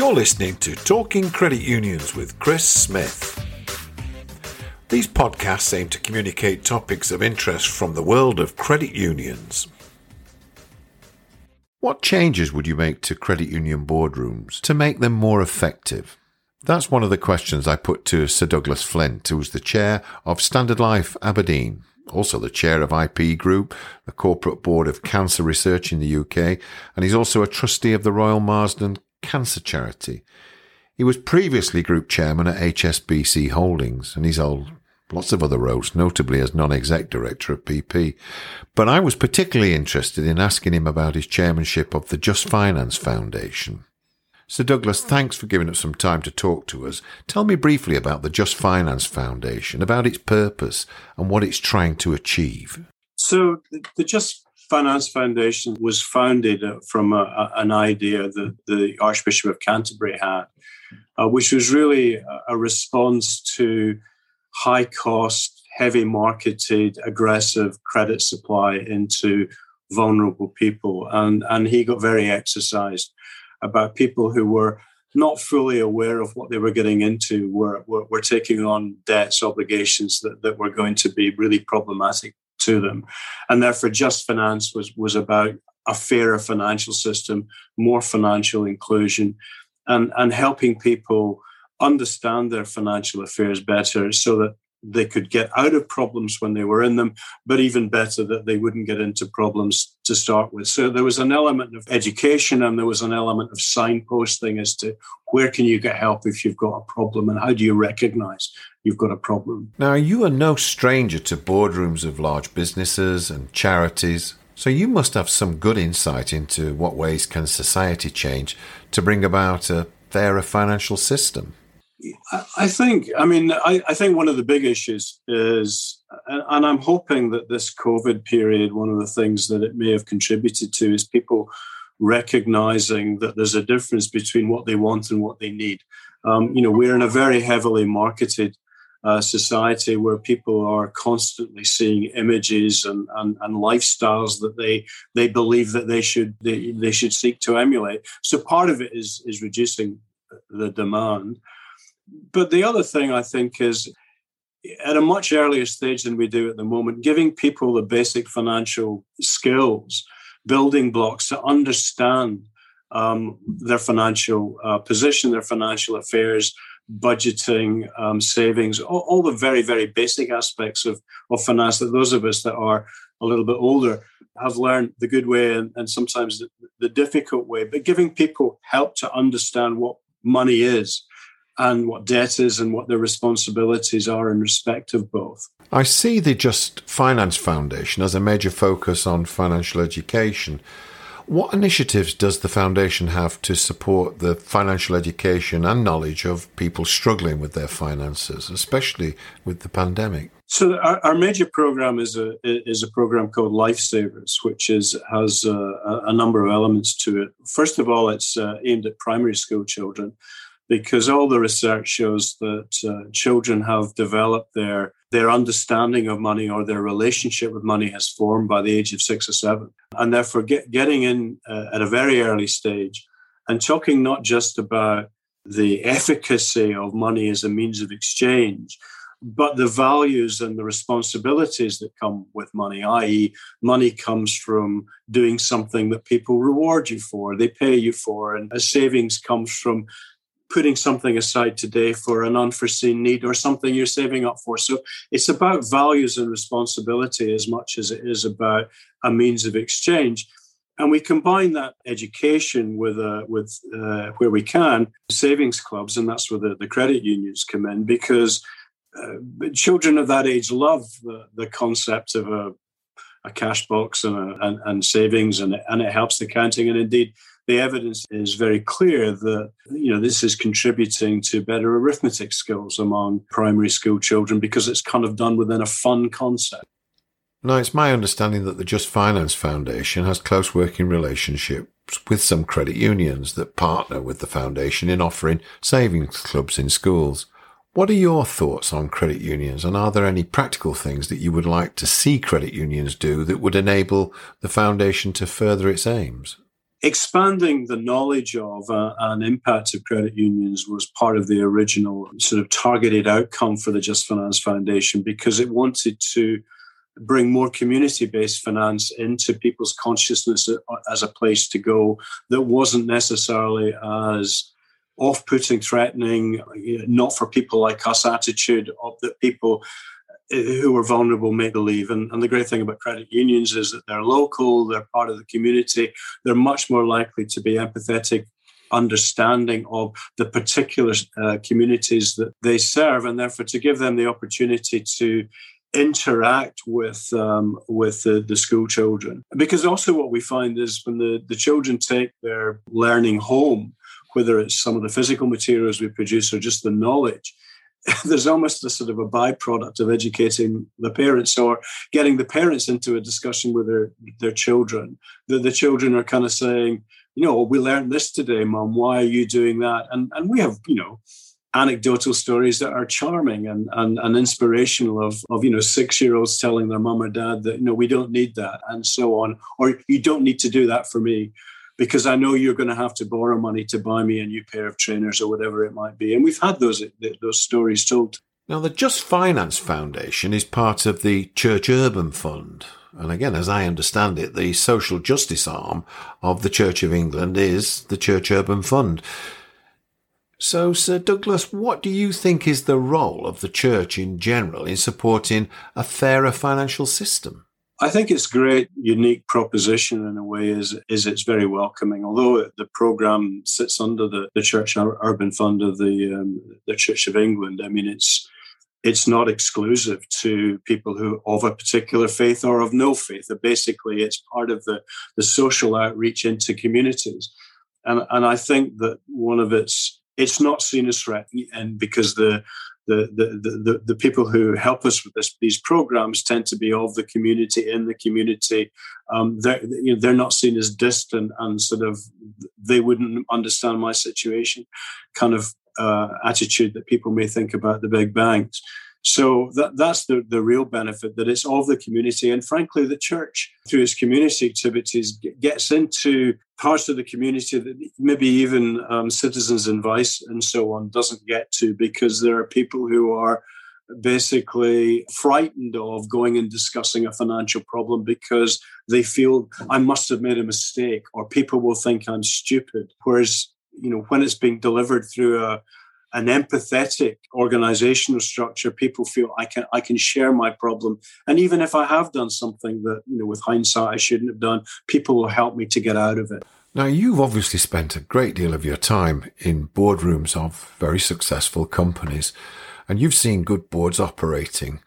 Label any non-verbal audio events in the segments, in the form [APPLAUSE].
You're listening to Talking Credit Unions with Chris Smith. These podcasts aim to communicate topics of interest from the world of credit unions. What changes would you make to credit union boardrooms to make them more effective? That's one of the questions I put to Sir Douglas Flint, who's the chair of Standard Life Aberdeen, also the chair of IP Group, the corporate board of cancer research in the UK, and he's also a trustee of the Royal Marsden cancer charity. He was previously group chairman at HSBC Holdings, and he's held lots of other roles, notably as non-exec director of BP. But I was particularly interested in asking him about his chairmanship of the Just Finance Foundation. Sir Douglas, thanks for giving us some time to talk to us. Tell me briefly about the Just Finance Foundation, about its purpose and what it's trying to achieve. So, the Just Finance Foundation was founded uh, from a, a, an idea that the Archbishop of Canterbury had, uh, which was really a, response to high cost, heavy marketed, aggressive credit supply into vulnerable people. And, and he got very exercised about people who were not fully aware of what they were getting into, were, were, were taking on debts, obligations that, that were going to be really problematic to them. And therefore, Just Finance was, was about a fairer financial system, more financial inclusion, and, and helping people understand their financial affairs better so that they could get out of problems when they were in them, but even better that they wouldn't get into problems to start with. So there was an element of education and there was an element of signposting as to where can you get help if you've got a problem and how do you recognize you've got a problem. Now, you are no stranger to boardrooms of large businesses and charities. So you must have some good insight into what ways can society change to bring about a fairer financial system. I think, I mean, I, I, think one of the big issues is, and I'm hoping that this COVID period, one of the things that it may have contributed to is people recognizing that there's a difference between what they want and what they need. Um, you know, we're in a very heavily marketed uh, society where people are constantly seeing images and, and, and, lifestyles that they they believe that they should they, they should seek to emulate. So part of it is is reducing the demand. But the other thing I think is at a much earlier stage than we do at the moment, giving people the basic financial skills, building blocks to understand um, their financial uh, position, their financial affairs, budgeting, um, savings, all, all, the very, very basic aspects of, of finance that those of us that are a little bit older have learned the good way and, and sometimes the, the difficult way. But giving people help to understand what money is and what debt is and what their responsibilities are in respect of both. I see the Just Finance Foundation as a major focus on financial education. What initiatives does the foundation have to support the financial education and knowledge of people struggling with their finances, especially with the pandemic? So our, our major program is a is a program called Lifesavers, which is has a, a number of elements to it. First of all, it's uh, aimed at primary school children, because all the research shows that uh, children have developed their their understanding of money or their relationship with money has formed by the age of six or seven, and therefore get, getting in uh, at a very early stage and talking not just about the efficacy of money as a means of exchange, but the values and the responsibilities that come with money, i.e., money comes from doing something that people reward you for, they pay you for, and a savings comes from putting something aside today for an unforeseen need or something you're saving up for. So it's about values and responsibility as much as it is about a means of exchange. And we combine that education with, uh, with uh, where we can, savings clubs, and that's where the, the credit unions come in because uh, children of that age love the, the concept of a, a cash box and, a, and, and savings, and, and it helps the counting. And indeed, the evidence is very clear that you know this is contributing to better arithmetic skills among primary school children because it's kind of done within a fun concept. Now, it's my understanding that the Just Finance Foundation has close working relationships with some credit unions that partner with the foundation in offering savings clubs in schools. What are your thoughts on credit unions, and are there any practical things that you would like to see credit unions do that would enable the foundation to further its aims? Expanding the knowledge of uh, and impact of credit unions was part of the original sort of targeted outcome for the Just Finance Foundation because it wanted to bring more community based finance into people's consciousness uh, as a place to go that wasn't necessarily as off putting, threatening, uh, not for people like us attitude of that people who are vulnerable make the leave. And, and the great thing about credit unions is that they're local, they're part of the community, they're much more likely to be empathetic understanding of the particular uh, communities that they serve and therefore to give them the opportunity to interact with um, with the, the school children because also what we find is when the, the children take their learning home whether it's some of the physical materials we produce or just the knowledge [LAUGHS] there's almost a sort of a byproduct of educating the parents or getting the parents into a discussion with their, their children. The, the children are kind of saying, you know, we learned this today, mom. Why are you doing that? And and we have, you know, anecdotal stories that are charming and, and, and inspirational of, of, you know, six-year-olds telling their mom or dad that, you know, we don't need that and so on. Or you don't need to do that for me because I know you're going to have to borrow money to buy me a new pair of trainers or whatever it might be. And we've had those those stories told. Now, the Just Finance Foundation is part of the Church Urban Fund. And again, as I understand it, the social justice arm of the Church of England is the Church Urban Fund. So, Sir Douglas, what do you think is the role of the church in general in supporting a fairer financial system? I think it's great, unique proposition in a way. Is is it's very welcoming. Although the program sits under the, the Church Urban Fund of the um, the Church of England, I mean it's it's not exclusive to people who of a particular faith or of no faith. Basically, it's part of the the social outreach into communities, and and I think that one of its it's not seen as threatening, and because the the, the, the, the people who help us with this, these programs tend to be of the community, in the community. Um, they're, you know, they're not seen as distant and sort of, they wouldn't understand my situation kind of uh, attitude that people may think about the big banks. So that, that's the, the real benefit that it's of the community. And frankly, the church, through its community activities, gets into parts of the community that maybe even um, citizens advice and so on doesn't get to because there are people who are basically frightened of going and discussing a financial problem because they feel I must have made a mistake or people will think I'm stupid. Whereas, you know, when it's being delivered through a, an empathetic organizational structure people feel i can i can share my problem. And even if i have done something that you know with hindsight i shouldn't have done people will help me to get out of it. Now you've obviously spent a great deal of your time in boardrooms of very successful companies and you've seen good boards operating.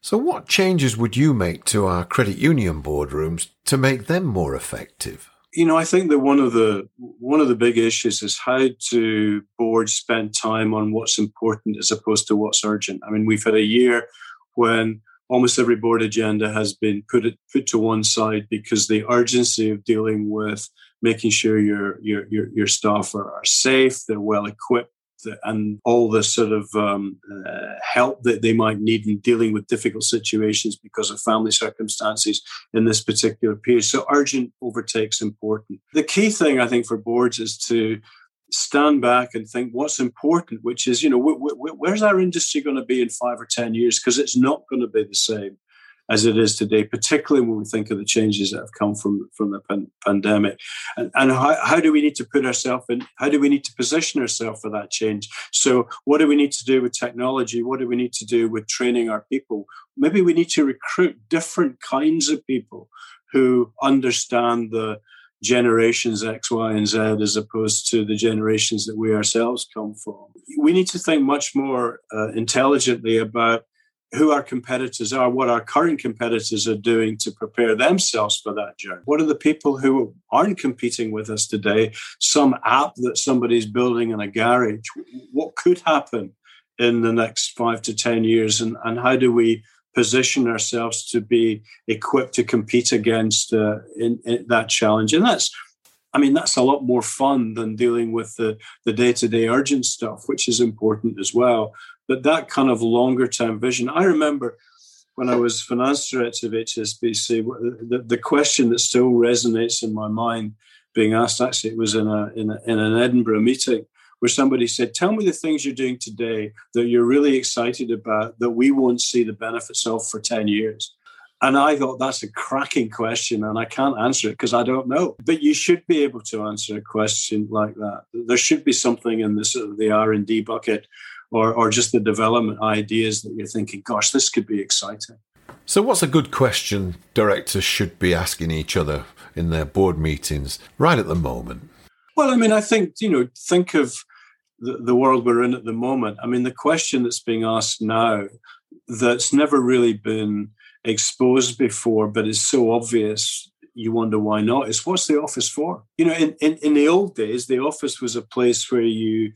So what changes would you make to our credit union boardrooms to make them more effective you know, I think that one of the one of the big issues is how do boards spend time on what's important as opposed to what's urgent. I mean, we've had a year when almost every board agenda has been put put to one side because the urgency of dealing with making sure your your your, your staff are, are safe, they're well equipped, and all the sort of um, uh, help that they might need in dealing with difficult situations because of family circumstances in this particular period. So urgent overtakes important. The key thing I think for boards is to stand back and think what's important, which is, you know, where's our industry going to be in five or 10 years? Because it's not going to be the same as it is today, particularly when we think of the changes that have come from, from the pan- pandemic. And, and how, how do we need to put ourselves in, how do we need to position ourselves for that change? So, what do we need to do with technology? What do we need to do with training our people? Maybe we need to recruit different kinds of people who understand the generations X, Y, and Z as opposed to the generations that we ourselves come from. We need to think much more uh, intelligently about who our competitors are, what our current competitors are doing to prepare themselves for that journey. What are the people who aren't competing with us today? Some app that somebody's building in a garage. What could happen in the next five to 10 years? And, and how do we position ourselves to be equipped to compete against uh, in, in that challenge? And that's I mean, that's a lot more fun than dealing with the, the day-to-day urgent stuff, which is important as well. But that kind of longer term vision, I remember when I was finance director of HSBC, the, the question that still resonates in my mind being asked. Actually, it was in a in, a, in an Edinburgh meeting where somebody said, "Tell me the things you're doing today that you're really excited about that we won't see the benefits of for ten years." And I thought that's a cracking question, and I can't answer it because I don't know. But you should be able to answer a question like that. There should be something in the sort of the R and D bucket, or or just the development ideas that you're thinking, "Gosh, this could be exciting." So, what's a good question directors should be asking each other in their board meetings right at the moment? Well, I mean, I think, you know, think of the, the world we're in at the moment. I mean, the question that's being asked now that's never really been exposed before, but is so obvious you wonder why not is what's the office for you know in, in, in the old days the office was a place where you,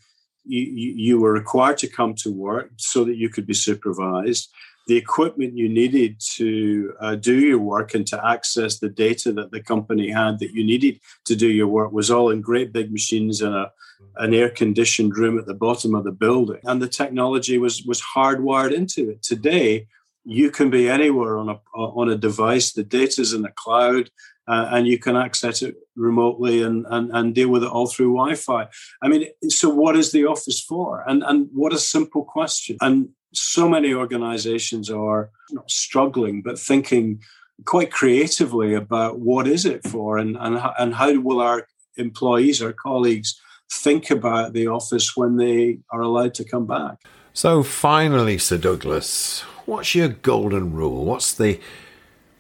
you you were required to come to work so that you could be supervised the equipment you needed to uh, do your work and to access the data that the company had that you needed to do your work was all in great big machines in a, an air conditioned room at the bottom of the building. And the technology was, was hardwired into it. Today, you can be anywhere on a, on a device, the data is in the cloud. Uh, and you can access it remotely and, and, and deal with it all through Wi-Fi. I mean, so what is the office for? And and what a simple question. And so many organizations are not struggling, but thinking quite creatively about what is it for and, and, and how will our employees, our colleagues, think about the office when they are allowed to come back. So, finally, Sir Douglas, what's your golden rule? What's the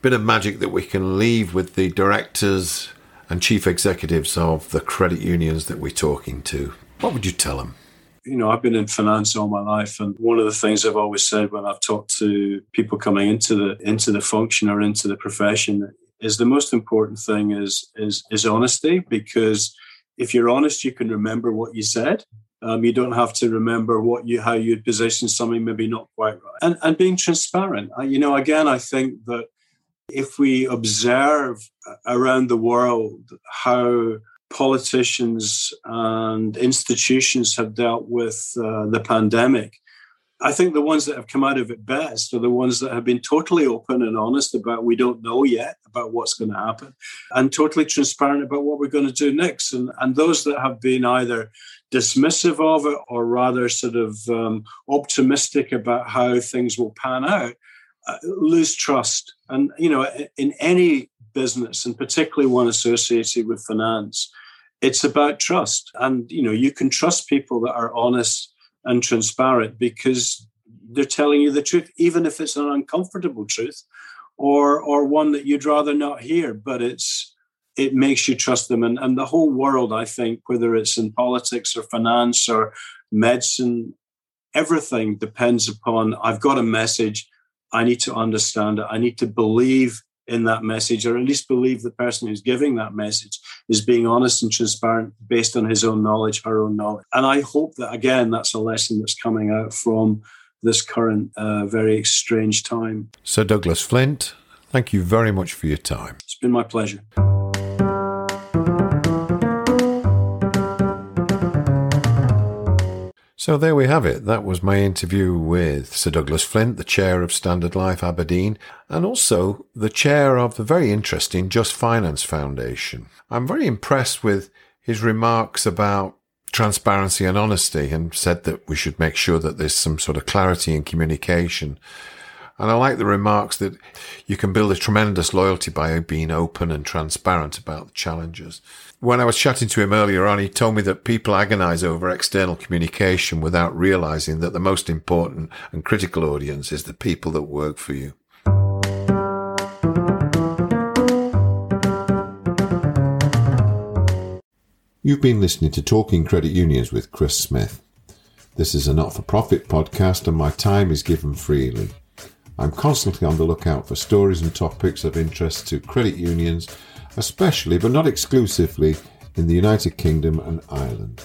bit of magic that we can leave with the directors and chief executives of the credit unions that we're talking to? What would you tell them? you know, I've been in finance all my life, and one of the things I've always said when I've talked to people coming into the into the function or into the profession is the most important thing is is is honesty because if you're honest, you can remember what you said. Um, you don't have to remember what you how you positioned something maybe not quite right, and and being transparent. you know, again, I think that if we observe around the world how politicians and institutions have dealt with uh, the pandemic. I think the ones that have come out of it best are the ones that have been totally open and honest about we don't know yet about what's going to happen and totally transparent about what we're going to do next. And, and those that have been either dismissive of it or rather sort of um, optimistic about how things will pan out Uh, lose trust. And, you know, in any business, and particularly one associated with finance, it's about trust. And, you know, you can trust people that are honest and transparent because they're telling you the truth, even if it's an uncomfortable truth or or one that you'd rather not hear, but it's it makes you trust them. And, and the whole world, I think, whether it's in politics or finance or medicine, everything depends upon I've got a message. I need to understand it. I need to believe in that message, or at least believe the person who's giving that message is being honest and transparent based on his own knowledge, her own knowledge. And I hope that, again, that's a lesson that's coming out from this current uh, very strange time. Sir Douglas Flint, thank you very much for your time. It's been my pleasure. So there we have it. That was my interview with Sir Douglas Flint, the chair of Standard Life Aberdeen, and also the chair of the very interesting Just Finance Foundation. I'm very impressed with his remarks about transparency and honesty and said that we should make sure that there's some sort of clarity in communication. And I like the remarks that you can build a tremendous loyalty by being open and transparent about the challenges when I was chatting to him earlier on, he told me that people agonize over external communication without realizing that the most important and critical audience is the people that work for you. You've been listening to Talking Credit Unions with Chris Smith. This is a not for profit podcast and my time is given freely. I'm constantly on the lookout for stories and topics of interest to credit unions especially but not exclusively in the United Kingdom and Ireland.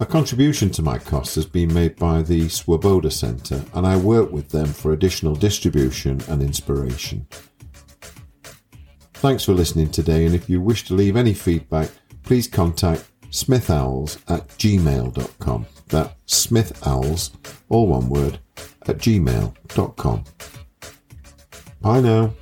A contribution to my costs has been made by the Swoboda Centre, and I work with them for additional distribution and inspiration. Thanks for listening today, and if you wish to leave any feedback, please contact smithowls at gmail.com. That's smithowls, all one word, at gmail.com. Bye now.